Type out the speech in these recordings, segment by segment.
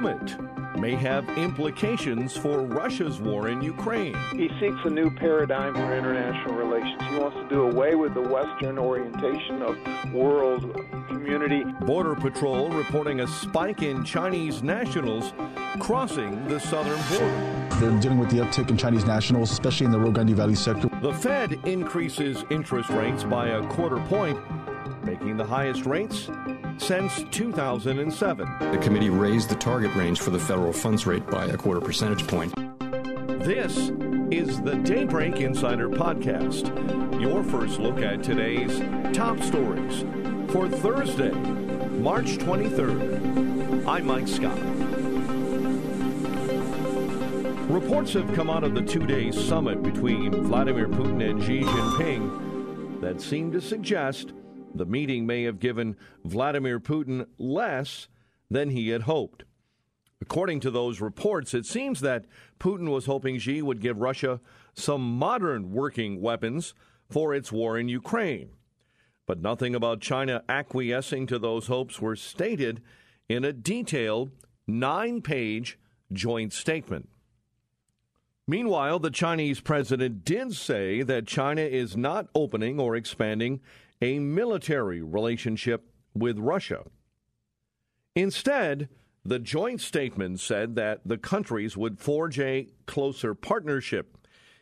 Summit may have implications for Russia's war in Ukraine. He seeks a new paradigm for international relations. He wants to do away with the Western orientation of world community. Border Patrol reporting a spike in Chinese nationals crossing the southern border. They're dealing with the uptick in Chinese nationals, especially in the Rio Grande Valley sector. The Fed increases interest rates by a quarter point, making the highest rates since 2007. The committee raised the target range for the federal funds rate by a quarter percentage point. This is the Daybreak Insider Podcast, your first look at today's top stories for Thursday, March 23rd. I'm Mike Scott. Reports have come out of the two day summit between Vladimir Putin and Xi Jinping that seem to suggest the meeting may have given Vladimir Putin less than he had hoped. According to those reports, it seems that Putin was hoping Xi would give Russia some modern working weapons for its war in Ukraine. But nothing about China acquiescing to those hopes were stated in a detailed nine page joint statement. Meanwhile, the Chinese president did say that China is not opening or expanding a military relationship with Russia. Instead, the joint statement said that the countries would forge a closer partnership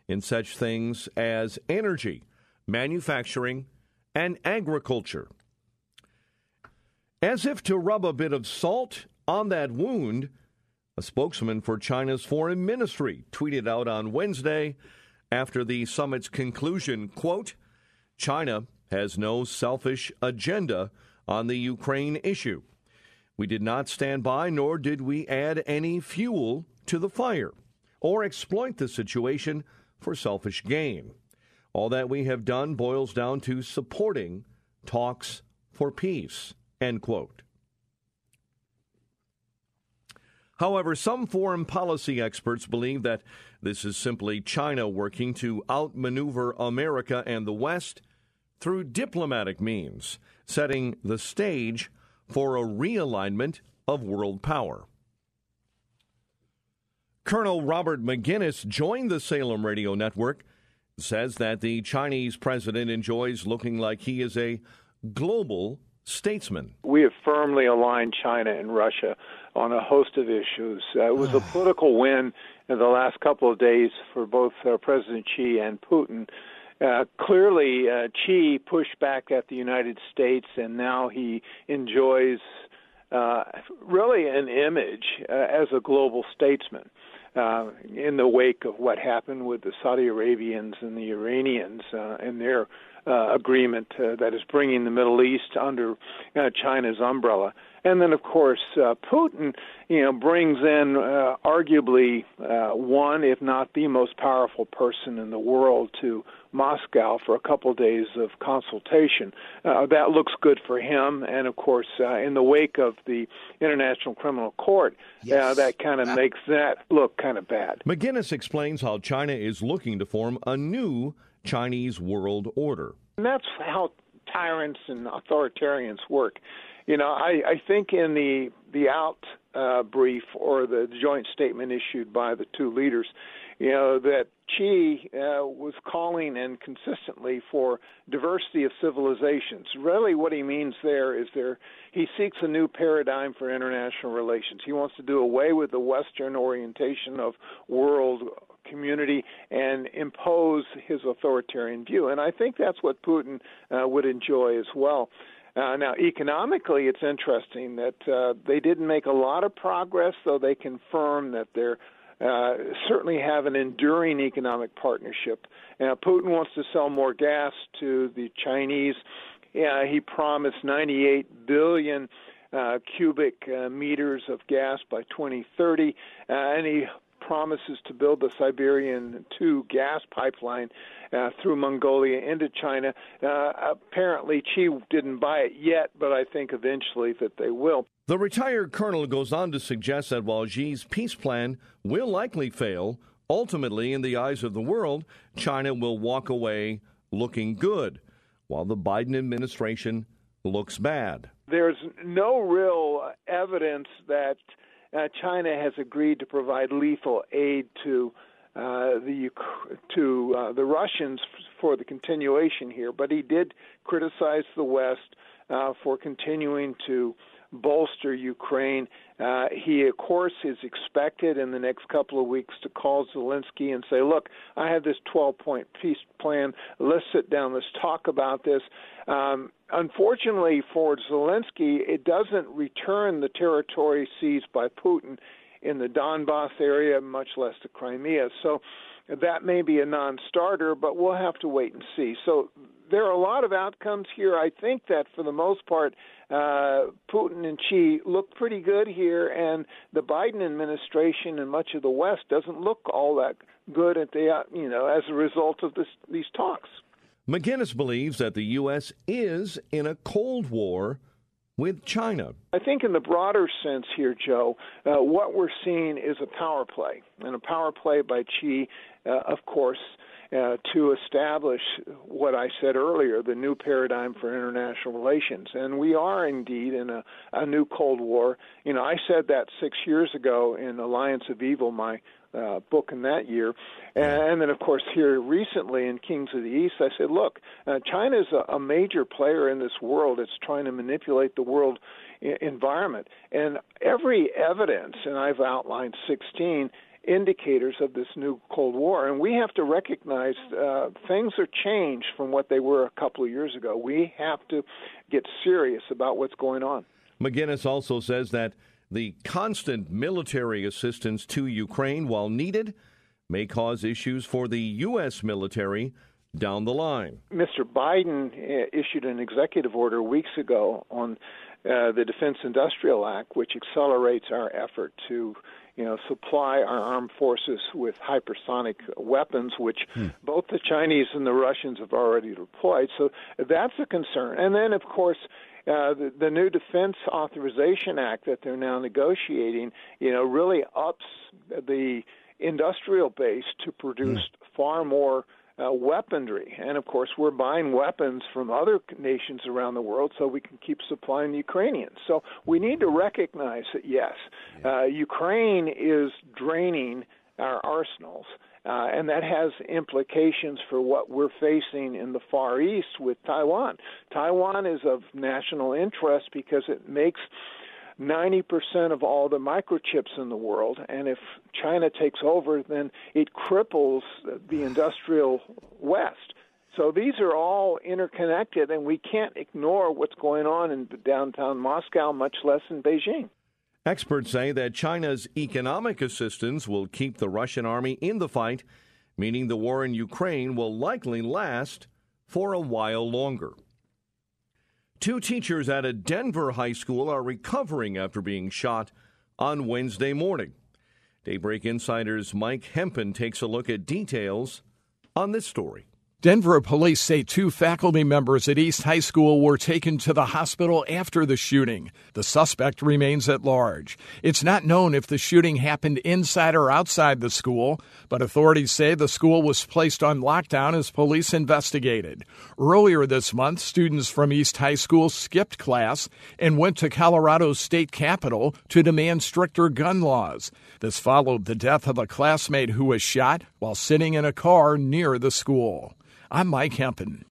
in such things as energy, manufacturing, and agriculture. As if to rub a bit of salt on that wound, a spokesman for China's foreign ministry tweeted out on Wednesday after the summit's conclusion, quote, China has no selfish agenda on the Ukraine issue. We did not stand by, nor did we add any fuel to the fire or exploit the situation for selfish gain. All that we have done boils down to supporting talks for peace. End quote. However, some foreign policy experts believe that this is simply China working to outmaneuver America and the West through diplomatic means, setting the stage for a realignment of world power. Colonel Robert Maginnis joined the Salem Radio Network, says that the Chinese president enjoys looking like he is a global statesman. We have firmly aligned China and Russia on a host of issues. Uh, it was a political win in the last couple of days for both uh, President Xi and Putin uh, clearly, uh, Xi pushed back at the United States, and now he enjoys uh, really an image uh, as a global statesman. Uh, in the wake of what happened with the Saudi Arabians and the Iranians uh, and their uh, agreement uh, that is bringing the Middle East under uh, China's umbrella. And then, of course, uh, Putin, you know, brings in uh, arguably uh, one, if not the most powerful person in the world to Moscow for a couple days of consultation. Uh, that looks good for him, and of course, uh, in the wake of the International Criminal Court, uh, yes. that kind of makes that look kind of bad. Maginnis explains how China is looking to form a new Chinese world order. And that's how tyrants and authoritarians work. You know, I, I think in the the out uh, brief or the joint statement issued by the two leaders, you know that Xi uh, was calling and consistently for diversity of civilizations. Really, what he means there is there he seeks a new paradigm for international relations. He wants to do away with the Western orientation of world community and impose his authoritarian view. And I think that's what Putin uh, would enjoy as well. Uh, now, economically, it's interesting that uh, they didn't make a lot of progress, though they confirm that they're uh, certainly have an enduring economic partnership. Now, Putin wants to sell more gas to the Chinese. He promised 98 billion uh, cubic uh, meters of gas by 2030, uh, and he promises to build the Siberian 2 gas pipeline uh, through Mongolia into China. Uh, apparently, Xi didn't buy it yet, but I think eventually that they will. The retired colonel goes on to suggest that while Xi's peace plan will likely fail, ultimately, in the eyes of the world, China will walk away looking good, while the Biden administration looks bad. There's no real evidence that uh, China has agreed to provide lethal aid to uh, the to uh, the Russians for the continuation here, but he did criticize the West uh, for continuing to bolster Ukraine. Uh, he, of course, is expected in the next couple of weeks to call Zelensky and say, Look, I have this 12 point peace plan. Let's sit down. Let's talk about this. Um, unfortunately for Zelensky, it doesn't return the territory seized by Putin in the Donbass area, much less the Crimea. So that may be a non starter, but we'll have to wait and see. So there are a lot of outcomes here. I think that for the most part, uh, Putin and Xi look pretty good here, and the Biden administration and much of the West doesn't look all that good at the uh, you know as a result of this, these talks. Maginnis believes that the U.S. is in a Cold War with China. I think, in the broader sense here, Joe, uh, what we're seeing is a power play, and a power play by Xi, uh, of course, uh, to establish what I said earlier, the new paradigm for international relations. And we are indeed in a, a new Cold War. You know, I said that six years ago in Alliance of Evil, my uh, book in that year. And then, of course, here recently in Kings of the East, I said, look, uh, China is a, a major player in this world. It's trying to manipulate the world I- environment. And every evidence, and I've outlined 16, indicators of this new Cold War. And we have to recognize uh, things are changed from what they were a couple of years ago. We have to get serious about what's going on. Maginnis also says that the constant military assistance to Ukraine, while needed, may cause issues for the U.S. military down the line. Mr. Biden uh, issued an executive order weeks ago on uh, the Defense Industrial Act, which accelerates our effort to you know, supply our armed forces with hypersonic weapons, which hmm. both the Chinese and the Russians have already deployed. So that's a concern. And then, of course, uh, the, the new Defense Authorization Act that they're now negotiating, you know, really ups the industrial base to produce mm. far more uh, weaponry. And of course, we're buying weapons from other nations around the world so we can keep supplying the Ukrainians. So we need to recognize that, yes, uh, Ukraine is draining our arsenals. Uh, and that has implications for what we're facing in the Far East with Taiwan. Taiwan is of national interest because it makes 90% of all the microchips in the world. And if China takes over, then it cripples the industrial West. So these are all interconnected, and we can't ignore what's going on in downtown Moscow, much less in Beijing. Experts say that China's economic assistance will keep the Russian army in the fight, meaning the war in Ukraine will likely last for a while longer. Two teachers at a Denver high school are recovering after being shot on Wednesday morning. Daybreak Insider's Mike Hempen takes a look at details on this story. Denver police say two faculty members at East High School were taken to the hospital after the shooting. The suspect remains at large. It's not known if the shooting happened inside or outside the school, but authorities say the school was placed on lockdown as police investigated. Earlier this month, students from East High School skipped class and went to Colorado's state capitol to demand stricter gun laws. This followed the death of a classmate who was shot while sitting in a car near the school. I'm Mike Hempen.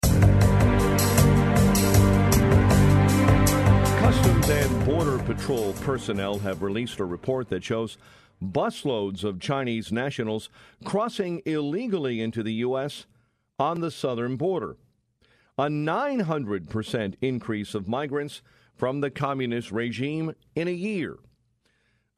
Customs and Border Patrol personnel have released a report that shows busloads of Chinese nationals crossing illegally into the U.S. on the southern border. A 900% increase of migrants from the communist regime in a year.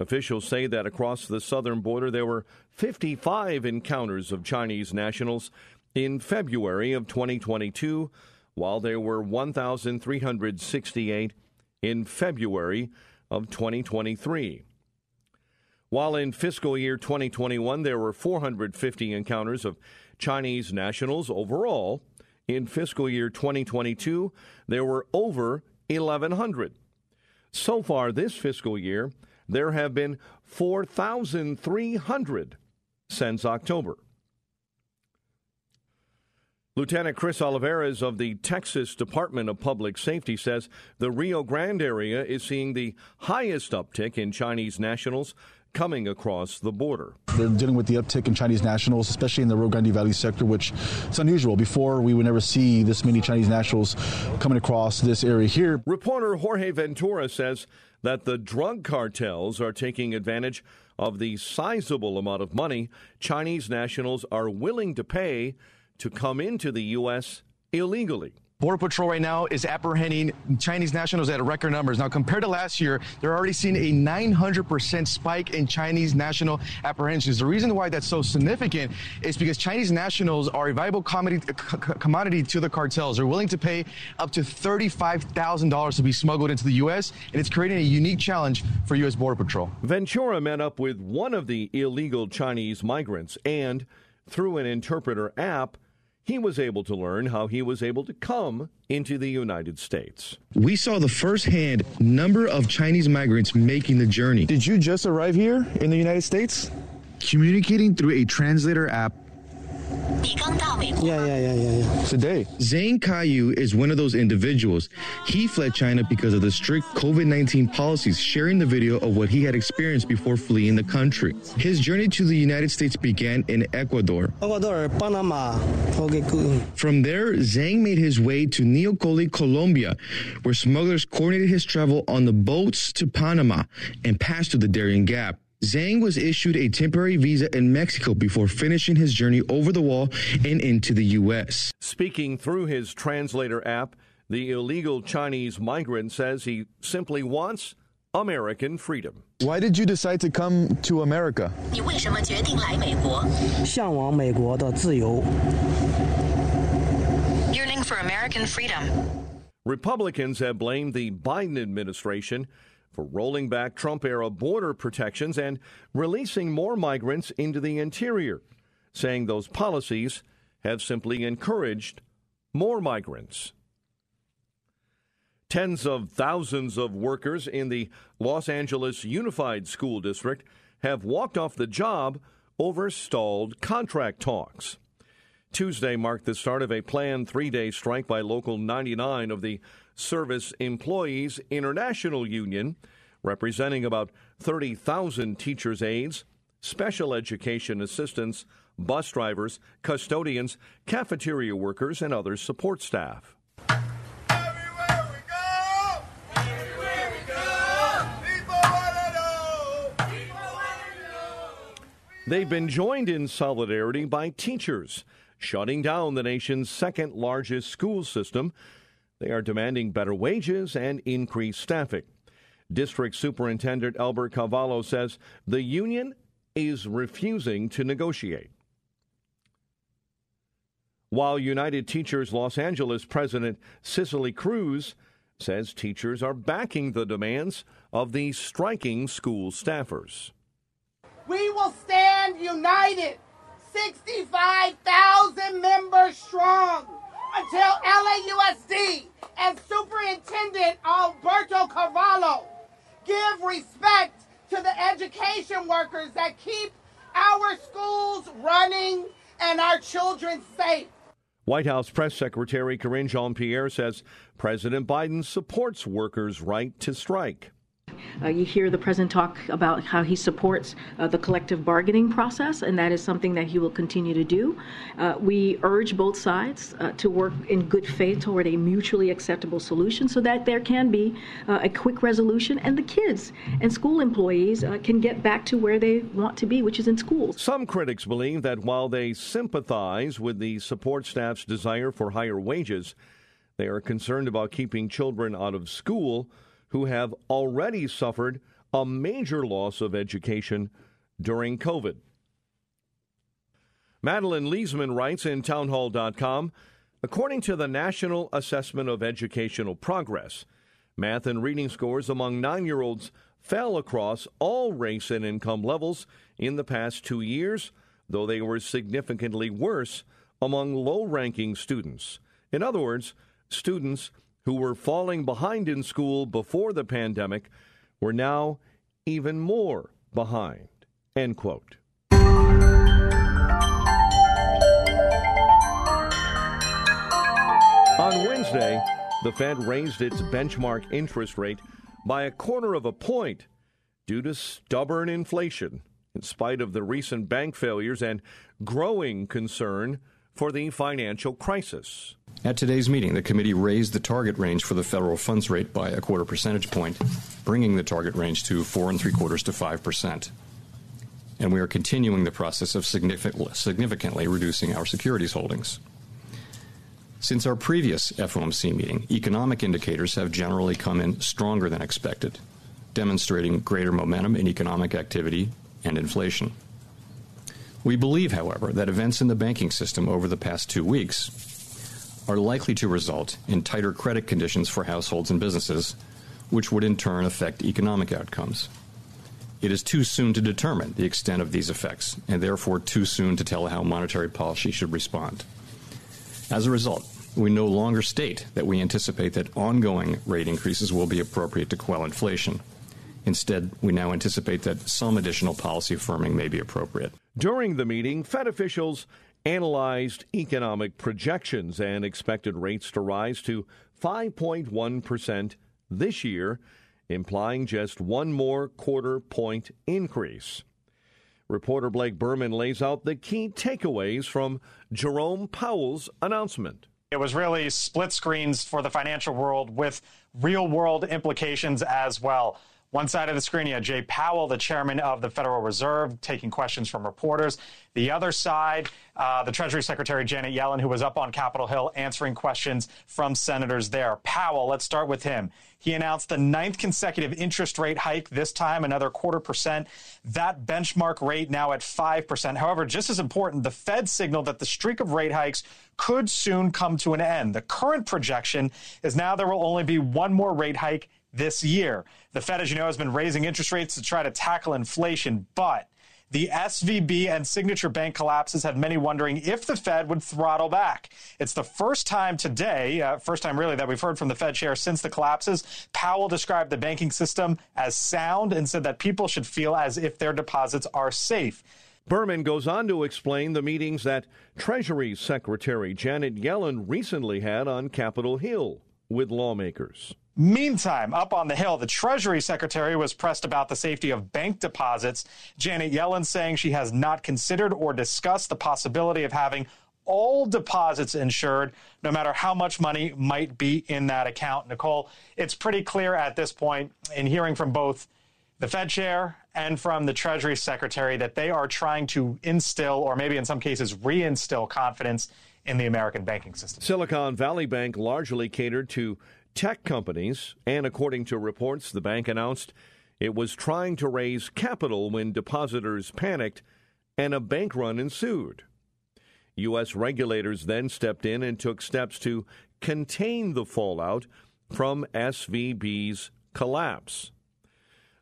Officials say that across the southern border there were 55 encounters of Chinese nationals in February of 2022, while there were 1,368 in February of 2023. While in fiscal year 2021 there were 450 encounters of Chinese nationals overall, in fiscal year 2022 there were over 1,100. So far this fiscal year, there have been 4,300 since October. Lieutenant Chris Olivares of the Texas Department of Public Safety says the Rio Grande area is seeing the highest uptick in Chinese nationals coming across the border. They're dealing with the uptick in Chinese nationals, especially in the Rio Grande Valley sector, which is unusual. Before, we would never see this many Chinese nationals coming across this area here. Reporter Jorge Ventura says that the drug cartels are taking advantage of the sizable amount of money Chinese nationals are willing to pay to come into the U.S. illegally. Border Patrol right now is apprehending Chinese nationals at record numbers. Now, compared to last year, they're already seeing a 900% spike in Chinese national apprehensions. The reason why that's so significant is because Chinese nationals are a viable commodity to the cartels. They're willing to pay up to $35,000 to be smuggled into the U.S., and it's creating a unique challenge for U.S. Border Patrol. Ventura met up with one of the illegal Chinese migrants and, through an interpreter app, he was able to learn how he was able to come into the United States. We saw the firsthand number of Chinese migrants making the journey. Did you just arrive here in the United States? Communicating through a translator app yeah, yeah, yeah, yeah, yeah. Today. Zhang Kaiyu is one of those individuals. He fled China because of the strict COVID 19 policies, sharing the video of what he had experienced before fleeing the country. His journey to the United States began in Ecuador. Ecuador, Panama. From there, Zhang made his way to Necoclí, Colombia, where smugglers coordinated his travel on the boats to Panama and passed through the Darien Gap. Zhang was issued a temporary visa in Mexico before finishing his journey over the wall and into the U.S. Speaking through his translator app, the illegal Chinese migrant says he simply wants American freedom. Why did you decide to come to America? Yearning for American freedom. Republicans have blamed the Biden administration for rolling back Trump era border protections and releasing more migrants into the interior, saying those policies have simply encouraged more migrants. Tens of thousands of workers in the Los Angeles Unified School District have walked off the job over stalled contract talks. Tuesday marked the start of a planned three day strike by Local 99 of the Service Employees International Union, representing about 30,000 teachers' aides, special education assistants, bus drivers, custodians, cafeteria workers, and other support staff. They've been joined in solidarity by teachers, shutting down the nation's second largest school system they are demanding better wages and increased staffing. District Superintendent Albert Carvalho says the union is refusing to negotiate. While United Teachers Los Angeles President Cecily Cruz says teachers are backing the demands of the striking school staffers. We will stand united, 65,000 members strong until LAUSD and Superintendent Alberto Carvalho give respect to the education workers that keep our schools running and our children safe. White House Press Secretary Karine Jean Pierre says President Biden supports workers' right to strike. Uh, you hear the president talk about how he supports uh, the collective bargaining process, and that is something that he will continue to do. Uh, we urge both sides to work in good faith toward a mutually acceptable solution so that there can be a quick resolution and the kids and school employees can get back to where they want to be, which is in schools. Some critics believe that while they sympathize with the support staff's desire for higher wages, they are concerned about keeping children out of school who have already suffered a major loss of education during COVID. Madeline Leesman writes in townhall.com According to the National Assessment of Educational Progress, math and reading scores among nine year olds fell across all race and income levels in the past two years, though they were significantly worse among low ranking students. In other words, students who were falling behind in school before the pandemic were now even more behind. End quote. On Wednesday, the Fed raised its benchmark interest rate by a quarter of a point due to stubborn inflation, in spite of the recent bank failures and growing concern for the financial crisis. At today's meeting, the committee raised the target range for the federal funds rate by a quarter percentage point, bringing the target range to four and three quarters to five percent. And we are continuing the process of significantly reducing our securities holdings. Since our previous FOMC meeting, economic indicators have generally come in stronger than expected, demonstrating greater momentum in economic activity and inflation. We believe, however, that events in the banking system over the past two weeks are likely to result in tighter credit conditions for households and businesses, which would in turn affect economic outcomes. It is too soon to determine the extent of these effects, and therefore too soon to tell how monetary policy should respond. As a result, we no longer state that we anticipate that ongoing rate increases will be appropriate to quell inflation. Instead, we now anticipate that some additional policy firming may be appropriate. During the meeting, Fed officials analyzed economic projections and expected rates to rise to 5.1% this year, implying just one more quarter point increase. Reporter Blake Burman lays out the key takeaways from Jerome Powell's announcement. It was really split screens for the financial world with real world implications as well. One side of the screen, you had Jay Powell, the chairman of the Federal Reserve, taking questions from reporters. The other side, uh, the Treasury Secretary Janet Yellen, who was up on Capitol Hill answering questions from senators there. Powell, let's start with him. He announced the ninth consecutive interest rate hike, this time another quarter percent. That benchmark rate now at 5%. However, just as important, the Fed signaled that the streak of rate hikes could soon come to an end. The current projection is now there will only be one more rate hike this year. The Fed, as you know, has been raising interest rates to try to tackle inflation, but the SVB and Signature Bank collapses have many wondering if the Fed would throttle back. It's the first time today, uh, first time really, that we've heard from the Fed chair since the collapses. Powell described the banking system as sound and said that people should feel as if their deposits are safe. Burman goes on to explain the meetings that Treasury Secretary Janet Yellen recently had on Capitol Hill with lawmakers. Meantime, up on the Hill, the Treasury Secretary was pressed about the safety of bank deposits. Janet Yellen saying she has not considered or discussed the possibility of having all deposits insured, no matter how much money might be in that account. Nicole, it's pretty clear at this point in hearing from both the Fed chair and from the Treasury Secretary that they are trying to instill, or maybe in some cases reinstill, confidence in the American banking system. Silicon Valley Bank largely catered to tech companies, and according to reports, the bank announced it was trying to raise capital when depositors panicked and a bank run ensued. U.S. regulators then stepped in and took steps to contain the fallout from SVB's collapse.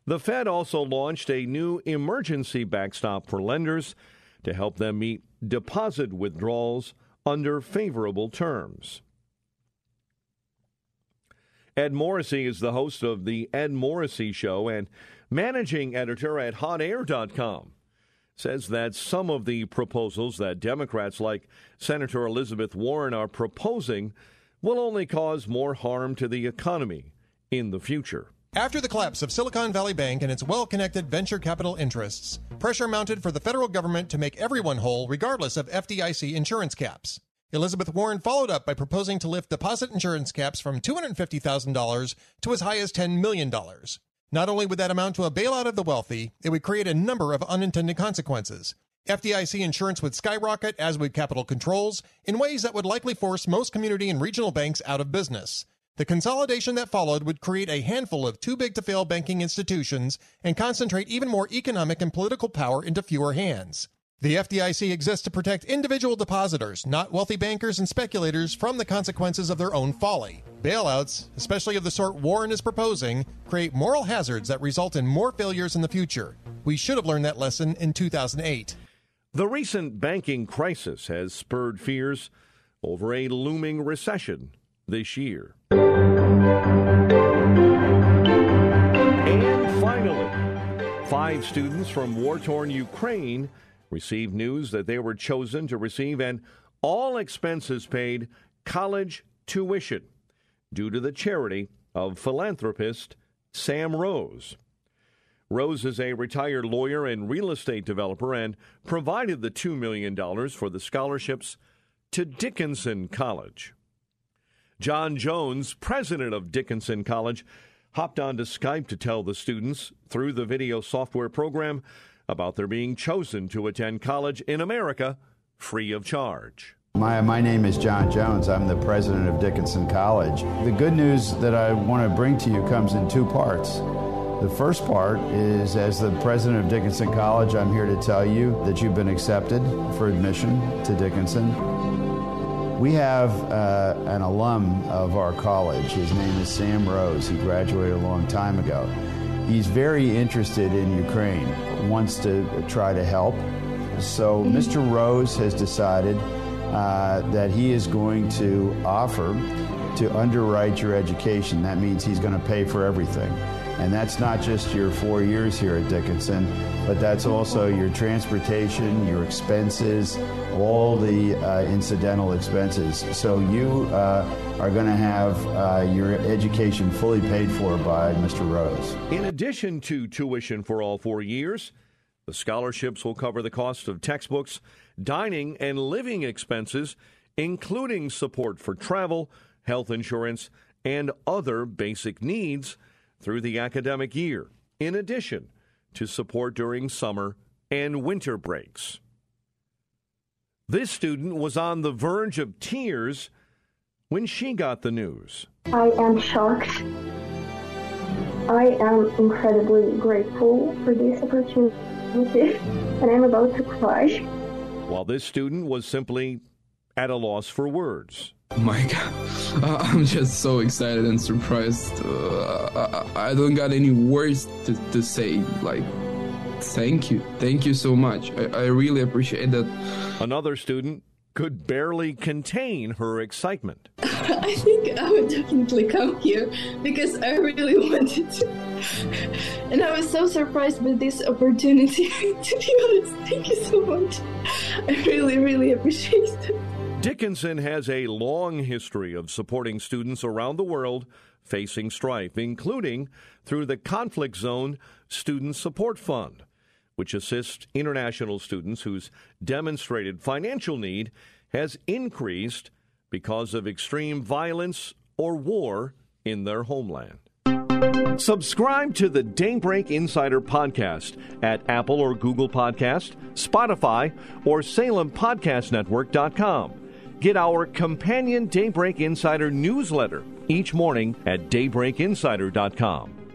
The Fed also launched a new emergency backstop for lenders to help them meet deposit withdrawals under favorable terms. Ed Morrissey is the host of The Ed Morrissey Show and managing editor at hotair.com. Says that some of the proposals that Democrats like Senator Elizabeth Warren are proposing will only cause more harm to the economy in the future. After the collapse of Silicon Valley Bank and its well connected venture capital interests, pressure mounted for the federal government to make everyone whole regardless of FDIC insurance caps. Elizabeth Warren followed up by proposing to lift deposit insurance caps from $250,000 to as high as $10 million. Not only would that amount to a bailout of the wealthy, it would create a number of unintended consequences. FDIC insurance would skyrocket, as would capital controls, in ways that would likely force most community and regional banks out of business. The consolidation that followed would create a handful of too big to fail banking institutions and concentrate even more economic and political power into fewer hands. The FDIC exists to protect individual depositors, not wealthy bankers and speculators, from the consequences of their own folly. Bailouts, especially of the sort Warren is proposing, create moral hazards that result in more failures in the future. We should have learned that lesson in 2008. The recent banking crisis has spurred fears over a looming recession this year. And finally, five students from war torn Ukraine received news that they were chosen to receive an all expenses paid college tuition due to the charity of philanthropist Sam Rose. Rose is a retired lawyer and real estate developer and provided the $2 million for the scholarships to Dickinson College. John Jones, president of Dickinson College, hopped onto Skype to tell the students through the video software program about their being chosen to attend college in America free of charge. My, my name is John Jones. I'm the president of Dickinson College. The good news that I want to bring to you comes in two parts. The first part is as the president of Dickinson College, I'm here to tell you that you've been accepted for admission to Dickinson. We have uh, an alum of our college. His name is Sam Rose. He graduated a long time ago. He's very interested in Ukraine, wants to try to help. So Mr. Rose has decided uh, that he is going to offer to underwrite your education. That means he's going to pay for everything. And that's not just your four years here at Dickinson, but that's also your transportation, your expenses, all the uh, incidental expenses. So you uh, are going to have uh, your education fully paid for by Mr. Rose. In addition to tuition for all four years, the scholarships will cover the cost of textbooks, dining, and living expenses, including support for travel, health insurance, and other basic needs through the academic year, in addition to support during summer and winter breaks. This student was on the verge of tears when she got the news. I am shocked. I am incredibly grateful for this opportunity, and I'm about to cry. While this student was simply at a loss for words. My God, uh, I'm just so excited and surprised. Uh, I, I, don't got any words to, to say. Like, thank you. Thank you so much. I, I really appreciate that. Another student could barely contain her excitement. I think I would definitely come here because I really wanted to. And I was so surprised with this opportunity. to be honest, thank you so much. I really, really appreciate it. Dickinson has a long history of supporting students around the world facing strife, including through the Conflict Zone Student Support Fund, which assists international students whose demonstrated financial need has increased because of extreme violence or war in their homeland. Subscribe to the Daybreak Insider podcast at Apple or Google Podcast, Spotify, or SalemPodcastNetwork.com. Get our companion Daybreak Insider newsletter each morning at daybreakinsider.com.